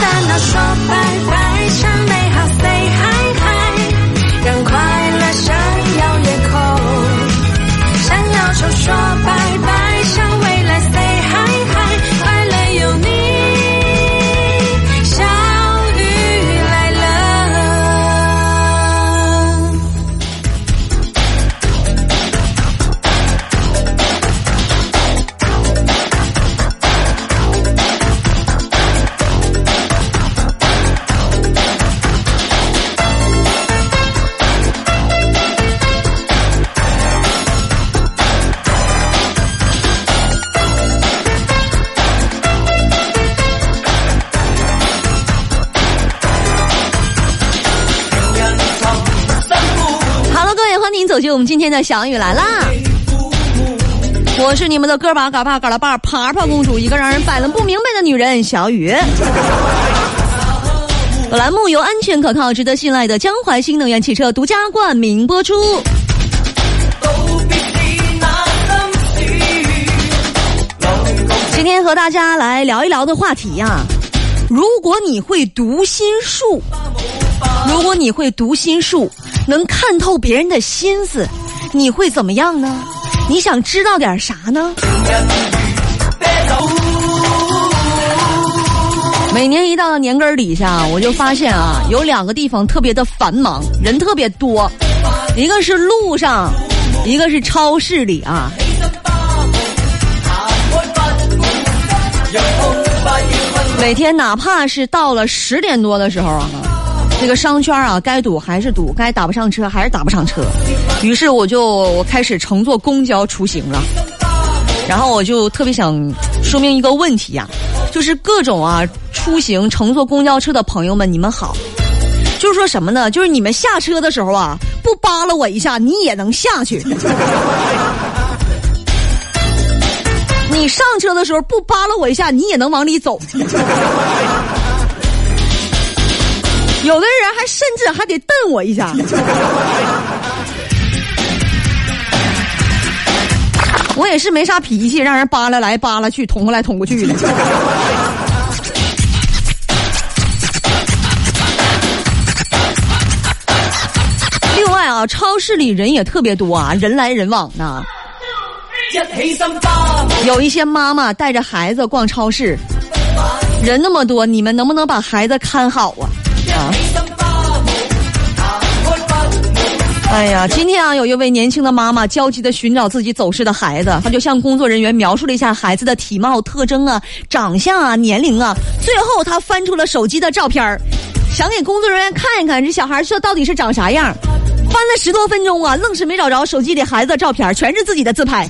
烦恼说拜拜，走进我们今天的小雨来啦！我是你们的哥巴嘎巴嘎拉巴爬爬公主，一个让人摆弄不明白的女人小雨。本栏目由安全可靠、值得信赖的江淮新能源汽车独家冠名播出。今天和大家来聊一聊的话题呀、如果你会读心术，如果你会读心术，能看透别人的心思，你会怎么样呢？你想知道点啥呢？每年一到年根儿底下，我就发现啊，有两个地方特别的繁忙，人特别多，一个是路上，一个是超市里啊。每天哪怕是到了十点多的时候啊，这个商圈啊，该堵还是堵，该打不上车还是打不上车。于是我就我开始乘坐公交出行了。然后我就特别想说明一个问题呀、就是各种啊出行乘坐公交车的朋友们，你们好。就是说什么呢？就是你们下车的时候啊，不扒拉我一下，你也能下去。你上车的时候不扒拉我一下，你也能往里走。有的人还甚至还得瞪我一下。我也是没啥脾气，让人扒拉来扒拉去，捅过来捅过去的。另外啊，超市里人也特别多啊，人来人往的。有一些妈妈带着孩子逛超市，人那么多，你们能不能把孩子看好啊？啊！哎呀，今天啊，有一位年轻的妈妈焦急的寻找自己走失的孩子，她就向工作人员描述了一下孩子的体貌特征啊、长相啊、年龄啊，最后她翻出了手机的照片儿想给工作人员看一看这小孩这到底是长啥样。翻了十多分钟啊，愣是没找着手机里孩子的照片，全是自己的自拍。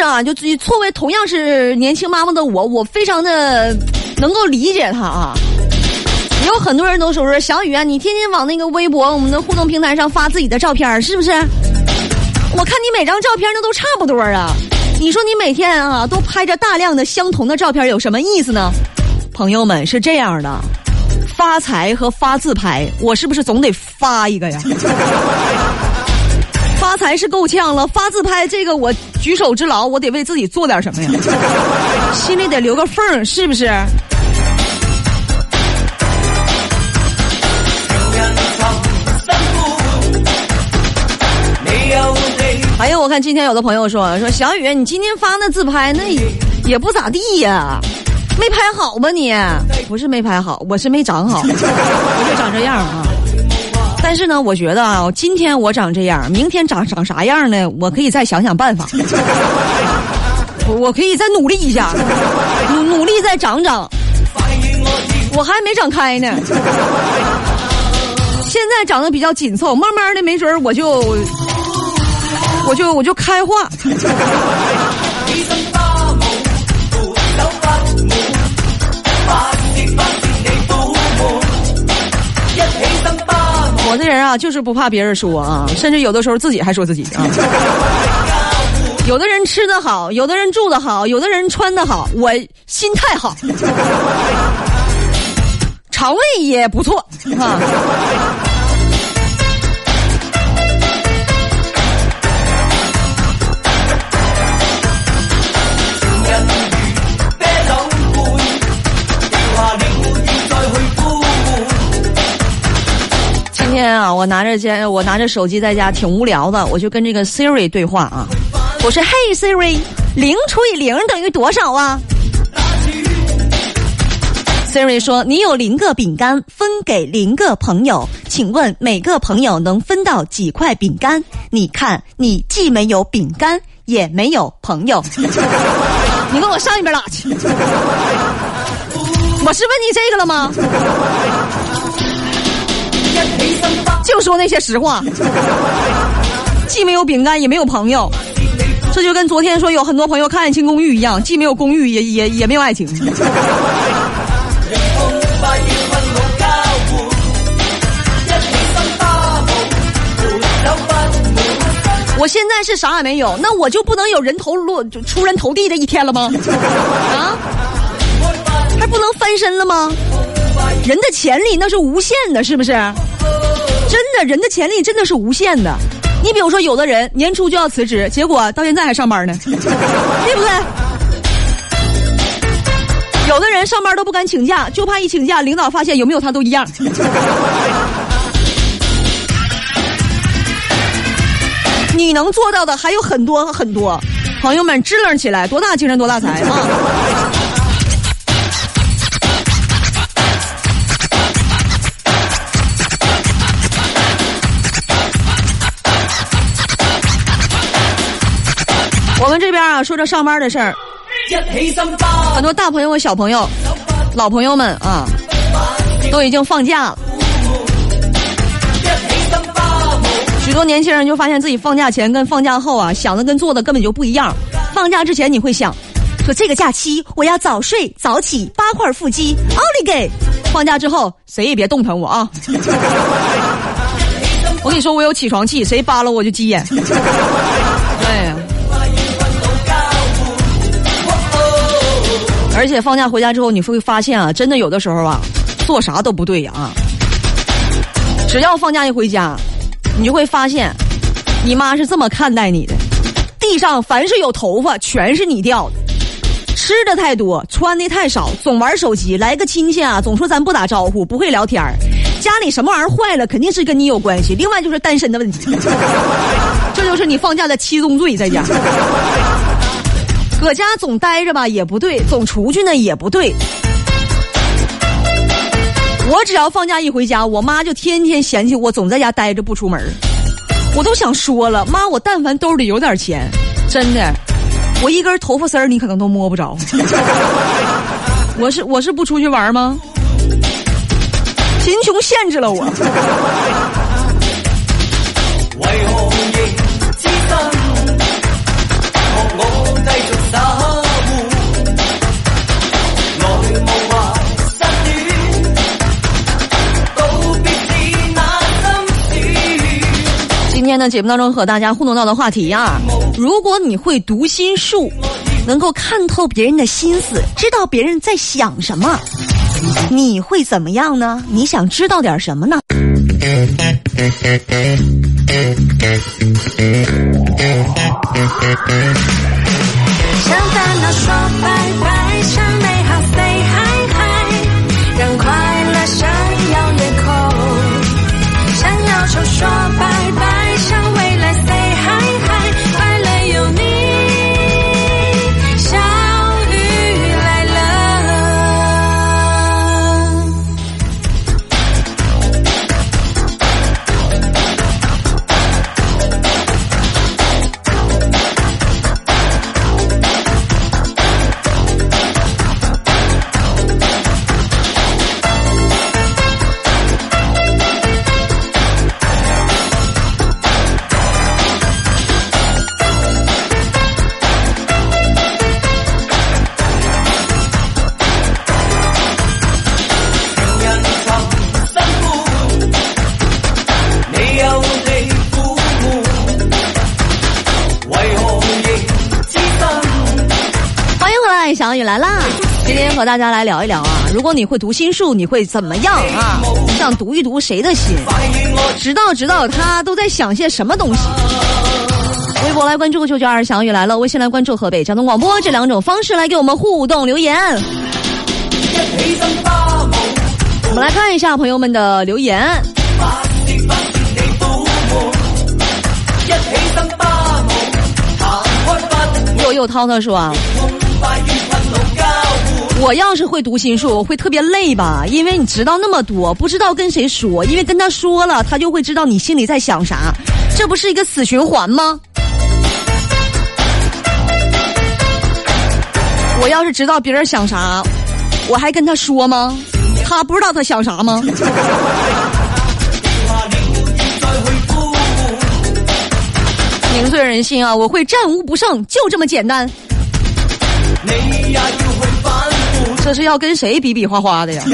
啊，就作为同样是年轻妈妈的我，我非常的能够理解她啊。有很多人都说说小雨啊，你天天往那个微博、我们的互动平台上发自己的照片，是不是？我看你每张照片那都差不多啊。你说你每天啊都拍着大量的相同的照片，有什么意思呢？朋友们是这样的，发财和发自拍，我是不是总得发一个呀？发财是够呛了，发自拍这个我举手之劳，我得为自己做点什么呀？心里得留个缝儿，是不是？还有，我看今天有的朋友说说小雨，你今天发那自拍那也也不咋地呀，没拍好吧你？不是没拍好，我是没长好，我就长这样啊。但是呢，我觉得啊，今天我长这样，明天长长啥样呢？我可以再想想办法，我我可以再努力一下，努努力再长长。我还没长开呢，现在长得比较紧凑，慢慢的没准儿我就。我就我就开化。就是不怕别人说啊，甚至有的时候自己还说自己啊。有的人吃的好，有的人住的好，有的人穿的好，我心态好。肠胃也不错啊。天啊，我拿着家，我拿着手机在家挺无聊的，我就跟这个 Siri 对话啊。我说：“Hey Siri，零除以零等于多少啊？”Siri 说：“你有零个饼干，分给零个朋友，请问每个朋友能分到几块饼干？你看，你既没有饼干，也没有朋友。你给我上一边拉去！我是问你这个了吗？”就说那些实话，既没有饼干，也没有朋友，这就跟昨天说有很多朋友看爱情公寓一样，既没有公寓，也也也没有爱情。我现在是啥也没有，那我就不能有人头落就出人头地的一天了吗？啊，还不能翻身了吗？人的潜力那是无限的，是不是？真的，人的潜力真的是无限的。你比如说，有的人年初就要辞职，结果到现在还上班呢，对不对？有的人上班都不敢请假，就怕一请假，领导发现有没有他都一样。你能做到的还有很多很多，朋友们支棱起来，多大精神多大财啊！我们这边啊，说着上班的事儿，很多大朋友和小朋友、老朋友们啊，都已经放假了。许多年轻人就发现自己放假前跟放假后啊，想的跟做的根本就不一样。放假之前你会想，说这个假期我要早睡早起，八块腹肌，奥利给！放假之后谁也别动弹我啊！我跟你说，我有起床气，谁扒拉我就急眼。哎！而且放假回家之后，你会发现啊，真的有的时候啊，做啥都不对啊！只要放假一回家，你就会发现，你妈是这么看待你的：地上凡是有头发，全是你掉的；吃的太多，穿的太少，总玩手机；来个亲戚啊，总说咱不打招呼，不会聊天家里什么玩意儿坏了，肯定是跟你有关系。另外就是单身的问题，这就是你放假的七宗罪，在家。搁家总待着吧也不对，总出去呢也不对。我只要放假一回家，我妈就天天嫌弃我总在家待着不出门我都想说了，妈，我但凡兜里有点钱，真的，我一根头发丝儿你可能都摸不着。我是我是不出去玩吗？贫穷限制了我。今天的节目当中和大家互动到的话题啊，如果你会读心术，能够看透别人的心思，知道别人在想什么，你会怎么样呢？你想知道点什么呢？向烦恼说拜拜，大家来聊一聊啊。如果你会读心术，你会怎么样啊？想读一读谁的心？知道知道他都在想些什么东西？微博来关注九九二小雨来了，微信来关注河北交通广播这两种方式来给我们互动留言。我们来看一下朋友们的留言。又又涛涛说：“我要是会读心术，我会特别累吧？因为你知道那么多，不知道跟谁说，因为跟他说了，他就会知道你心里在想啥，这不是一个死循环吗？我要是知道别人想啥，我还跟他说吗？他不知道他想啥吗？” 凝碎人心啊！我会战无不胜，就这么简单。这是要跟谁比比划划的呀？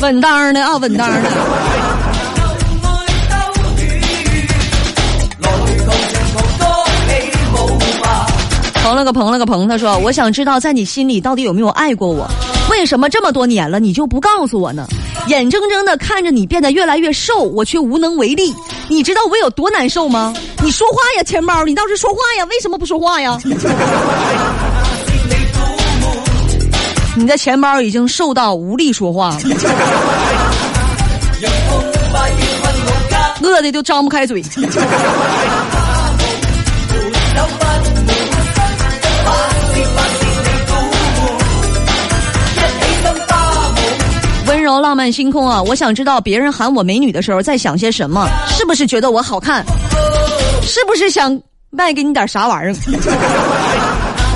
稳当的啊，稳当的。捧了个捧了个捧，他说：“我想知道，在你心里到底有没有爱过我？为什么这么多年了，你就不告诉我呢？眼睁睁的看着你变得越来越瘦，我却无能为力。”你知道我有多难受吗？你说话呀，钱包！你倒是说话呀，为什么不说话呀？你的钱包已经瘦到无力说话了，饿的都张不开嘴。温柔浪漫星空啊！我想知道别人喊我美女的时候在想些什么？是不是觉得我好看？是不是想卖给你点啥玩意儿？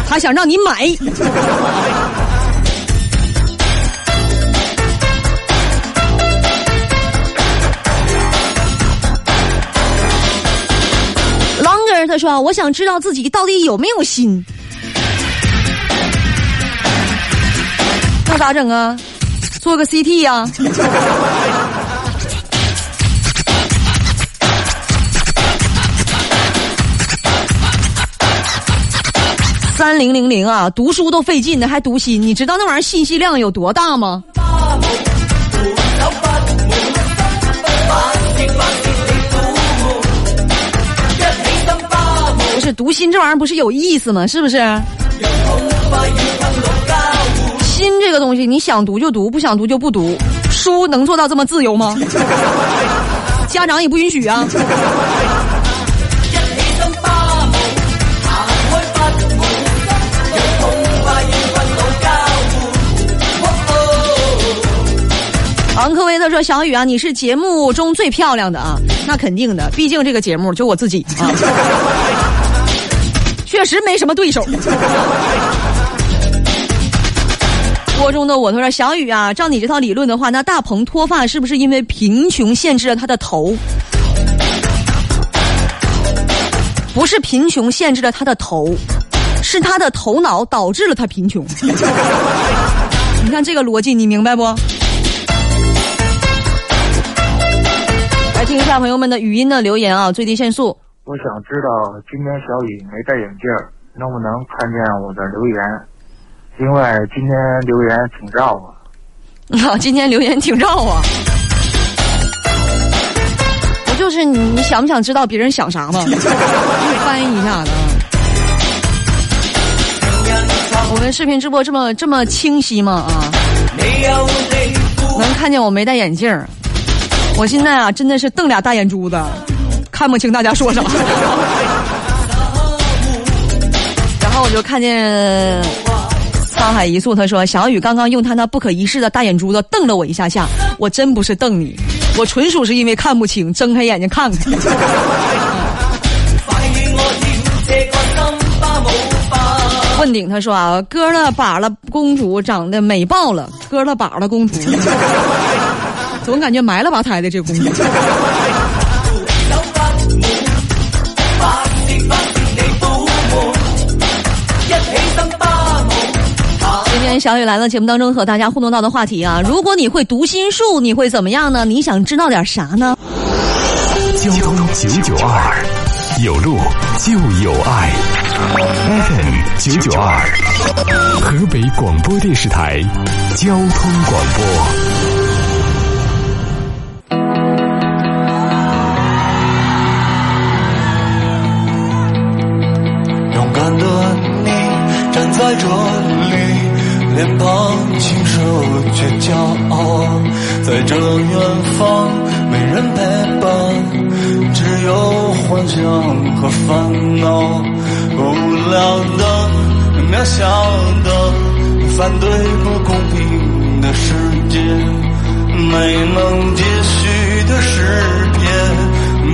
他想让你买。他说：“我想知道自己到底有没有心。”那咋整啊？做个 CT 呀！三零零零啊，读书都费劲呢，还读心，你知道那玩意儿信息量有多大吗？是读心这玩意儿不是有意思吗？是不是？心这个东西，你想读就读，不想读就不读。书能做到这么自由吗？家长也不允许啊。昂科威他说：“小雨啊，你是节目中最漂亮的啊，那肯定的，毕竟这个节目就我自己啊，确实没什么对手。”锅中的我，他说：“小雨啊，照你这套理论的话，那大鹏脱发是不是因为贫穷限制了他的头？不是贫穷限制了他的头，是他的头脑导致了他贫穷。你看这个逻辑，你明白不？来听一下朋友们的语音的留言啊，最低限速。我想知道今天小雨没戴眼镜，能不能看见我的留言？”另外，今天留言挺绕啊！啊，今天留言挺绕啊！不就是你，你想不想知道别人想啥吗？翻译一下子。我们视频直播这么这么清晰吗？啊，能看见我没戴眼镜我现在啊，真的是瞪俩大眼珠子，看不清大家说啥。然后我就看见。沧海一粟，他说：“小雨刚刚用他那不可一世的大眼珠子瞪了我一下下，我真不是瞪你，我纯属是因为看不清，睁开眼睛看看。”问鼎他说：“啊，哥了把了公主长得美爆了，哥了把了公主，总感觉埋了吧胎的这公主。”小雨来了节目当中和大家互动到的话题啊，如果你会读心术，你会怎么样呢？你想知道点啥呢？交通九九二有路就有爱。FM 九九二，河北广播电视台交通广播。反对不公平的世界，没能继续的诗篇，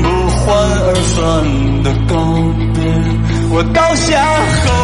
不欢而散的告别。我倒下后。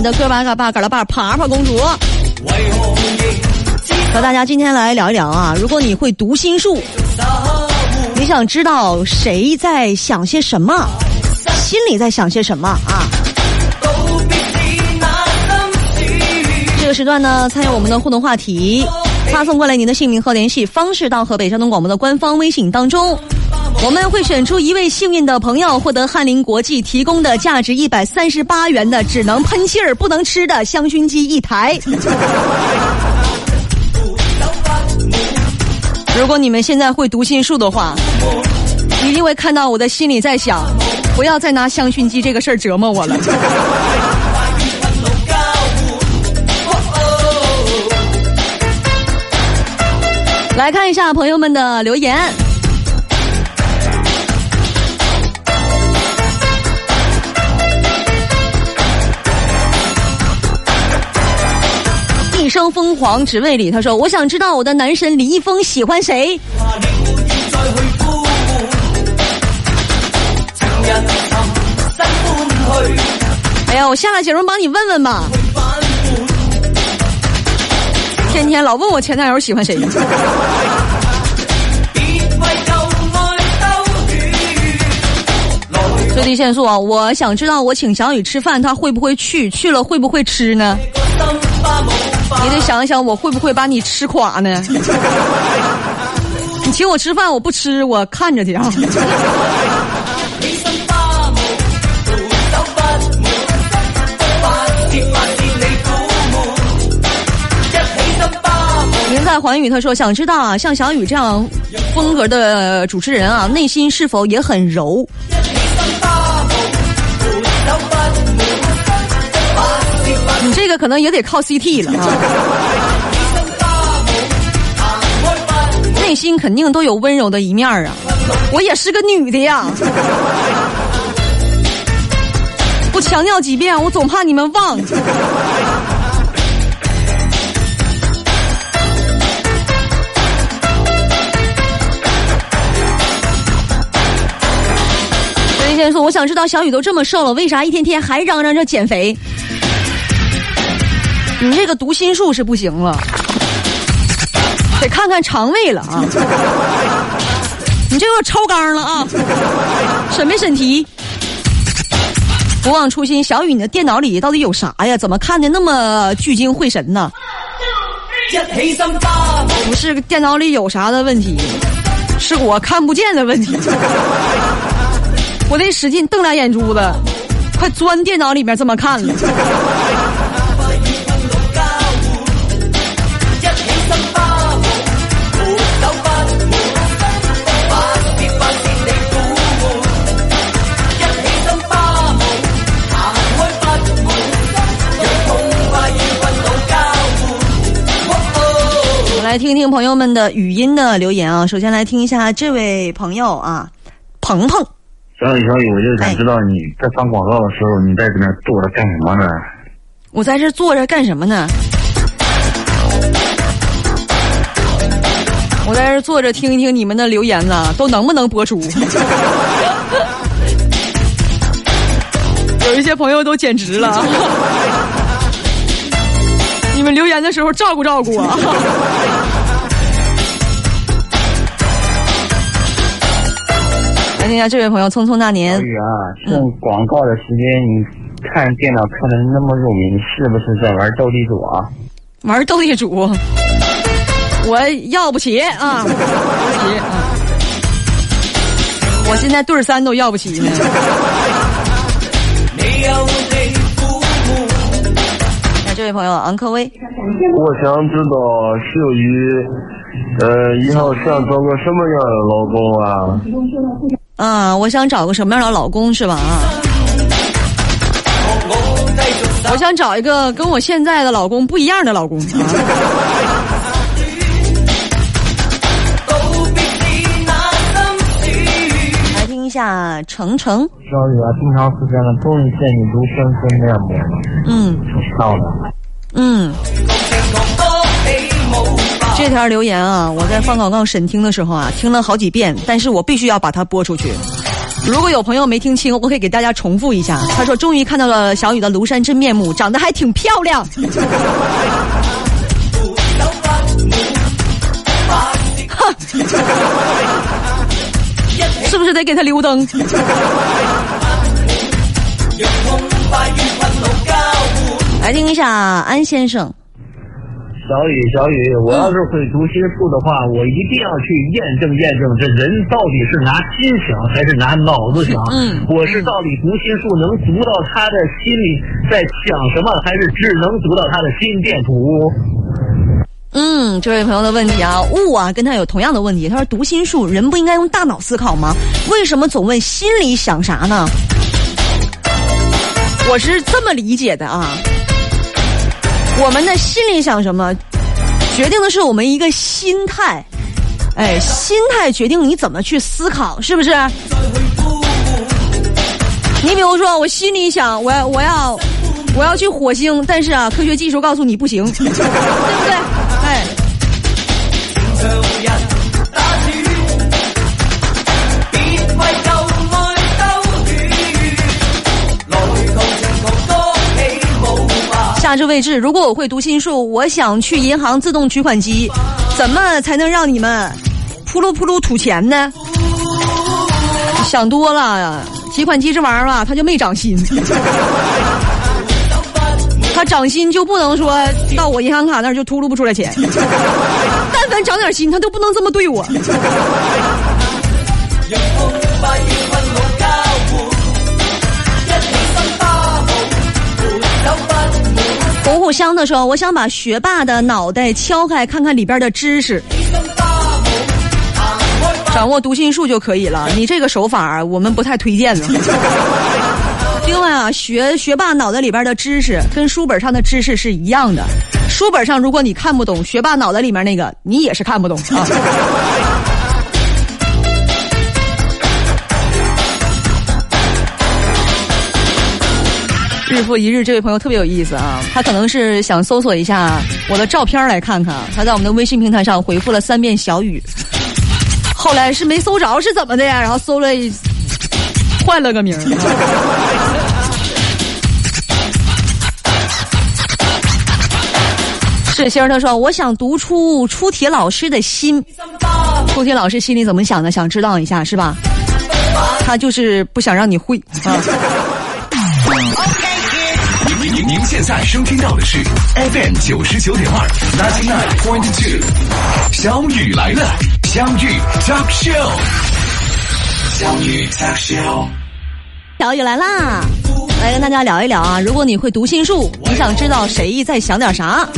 们的哥巴嘎巴嘎拉巴爬爬公主，和大家今天来聊一聊啊。如果你会读心术，你想知道谁在想些什么，心里在想些什么啊？这个时段呢，参与我们的互动话题，发送过来您的姓名和联系方式到河北交通广播的官方微信当中。我们会选出一位幸运的朋友，获得翰林国际提供的价值一百三十八元的只能喷气儿不能吃的香薰机一台。如果你们现在会读心术的话，一定会看到我的心里在想，不要再拿香薰机这个事儿折磨我了。来看一下朋友们的留言。生疯狂只为你，他说：“我想知道我的男神李易峰喜欢谁。”哎呀，我下了节目帮你问问吧。天天老问我前男友喜欢谁。最低限速啊！我想知道我请小雨吃饭，他会不会去？去了会不会吃呢？你得想一想，我会不会把你吃垮呢？你请我吃饭，我不吃，我看着去啊！您在环宇，他说想知道啊，像小雨这样风格的主持人啊，内心是否也很柔？个可能也得靠 CT 了啊，内心肯定都有温柔的一面啊。我也是个女的呀，我强调几遍，我总怕你们忘。先说，我想知道小雨都这么瘦了，为啥一天天还嚷嚷着减肥？你这个读心术是不行了，得看看肠胃了啊！你这个超纲了啊！审没审题？不忘初心，小雨，你的电脑里到底有啥呀？怎么看的那么聚精会神呢？不是电脑里有啥的问题，是我看不见的问题。我得使劲瞪俩眼珠子，快钻电脑里面这么看了。来听听朋友们的语音的留言啊。首先来听一下这位朋友啊，鹏鹏。小雨，小雨，我就想知道你在放广告的时候，你在这边坐着干什么呢？我在这坐着干什么呢？我在这坐着听一听你们的留言呢，都能不能播出？有一些朋友都简直了，你们留言的时候照顾照顾啊！来听一下这位朋友，匆匆那年小。雨啊，趁广告的时间，你看电脑看的那么入迷，是不是在玩斗地主啊？玩斗地主，我要不起啊，要不起啊！我现在对三都要不起呢。那这位朋友昂科威，我想知道小雨，呃，以后想找个什么样的老公啊？啊，我想找个什么样的老公是吧？啊，我想找一个跟我现在的老公不一样的老公。啊 来听一下程程，小雨啊，这么长时间了，终于见你如真真面目了，嗯挺漂亮。嗯，这条留言啊，我在放广告审听的时候啊，听了好几遍，但是我必须要把它播出去。如果有朋友没听清，我可以给大家重复一下。他说：“终于看到了小雨的庐山真面目，长得还挺漂亮。”哼，是不是得给他留灯？来听一下安先生。小雨，小雨，我要是会读心术的话，我一定要去验证验证，这人到底是拿心想还是拿脑子想？嗯我是到底读心术能读到他的心里在想什么，还是只能读到他的心电图？嗯，这位朋友的问题啊，雾啊跟他有同样的问题。他说：“读心术，人不应该用大脑思考吗？为什么总问心里想啥呢？”我是这么理解的啊，我们的心里想什么，决定的是我们一个心态。哎，心态决定你怎么去思考，是不是？你比如说，我心里想，我要我要我要去火星，但是啊，科学技术告诉你不行，对不对？下这位置，如果我会读心术，我想去银行自动取款机，怎么才能让你们扑噜扑噜吐钱呢？想多了，提款机这玩意儿吧，它就没长心。他长心就不能说到我银行卡那儿就秃噜不出来钱，但凡长点心，他都不能这么对我。红虎香的说：“我想把学霸的脑袋敲开，看看里边的知识。掌握读心术就可以了。你这个手法我们不太推荐了。另外啊，学学霸脑袋里边的知识跟书本上的知识是一样的。书本上如果你看不懂，学霸脑袋里面那个你也是看不懂啊。”日复一日，这位朋友特别有意思啊！他可能是想搜索一下我的照片来看看。他在我们的微信平台上回复了三遍“小雨”，后来是没搜着，是怎么的呀？然后搜了，换了个名儿。是星儿他说：“我想读出出题老师的心，出题老师心里怎么想的？想知道一下是吧？他就是不想让你会啊。”您现在收听到的是 FM 九十九点二，ninety nine point two，小雨来了，相遇 talk show，小雨 talk show，小雨来啦，来跟大家聊一聊啊！如果你会读心术，你想知道谁在想点啥？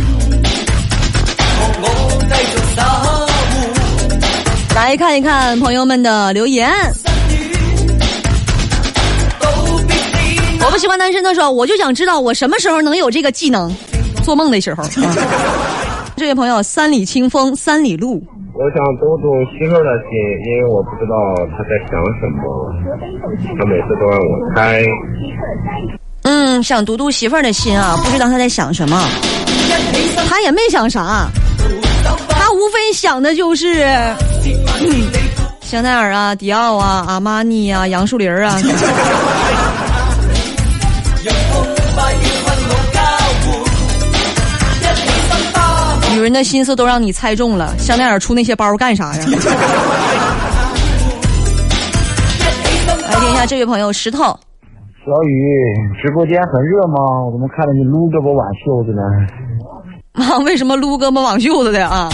来看一看朋友们的留言。不喜欢单身的时候，我就想知道我什么时候能有这个技能。做梦的时候。啊、这位朋友，三里清风三里路。我想读读媳妇儿的心，因为我不知道她在想什么，她每次都让我猜。嗯，想读读媳妇儿的心啊，不知道她在想什么。她也没想啥，她无非想的就是，嗯，香奈儿啊、迪奥啊、阿玛尼啊、杨树林啊。女人的心思都让你猜中了，香奈儿出那些包干啥呀？来听一下这位朋友石头。小雨，直播间很热吗？我怎么看着你撸胳膊挽袖子呢？啊，为什么撸胳膊挽袖子的啊？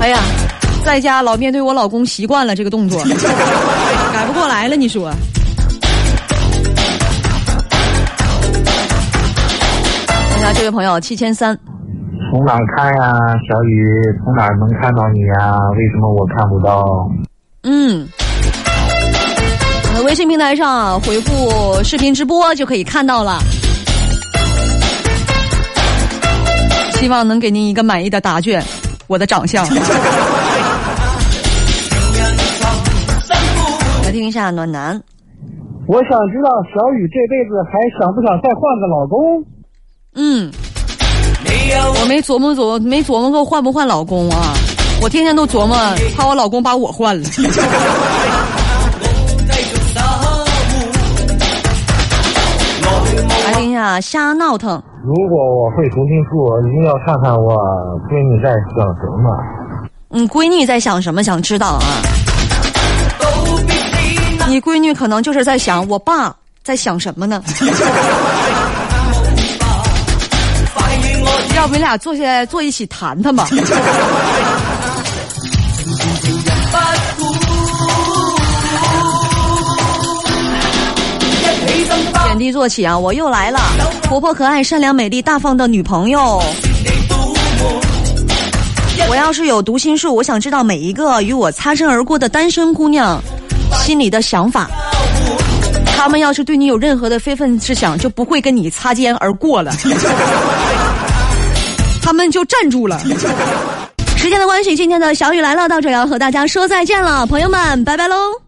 哎呀，在家老面对我老公习惯了这个动作，改不过来了，你说？下这位朋友七千三，从哪儿看呀，小雨？从哪儿能看到你呀？为什么我看不到？嗯，微信平台上回复视频直播就可以看到了。希望能给您一个满意的答卷。我的长相。来听一下暖男。我想知道小雨这辈子还想不想再换个老公？嗯，我没琢磨琢磨没琢磨过换不换老公啊，我天天都琢磨，怕我老公把我换了。来听一下瞎闹腾。如果我会读心术，一定要看看我闺女在想什么。嗯，闺女在想什么？想知道啊？你闺女可能就是在想，我爸在想什么呢？要不你俩坐下来坐一起谈谈吧。点滴做起啊！我又来了，活泼可爱、善良美丽、大方的女朋友。我要是有读心术，我想知道每一个与我擦身而过的单身姑娘心里的想法。他们要是对你有任何的非分之想，就不会跟你擦肩而过了。他们就站住了。时间的关系，今天的小雨来了，到这要和大家说再见了，朋友们，拜拜喽。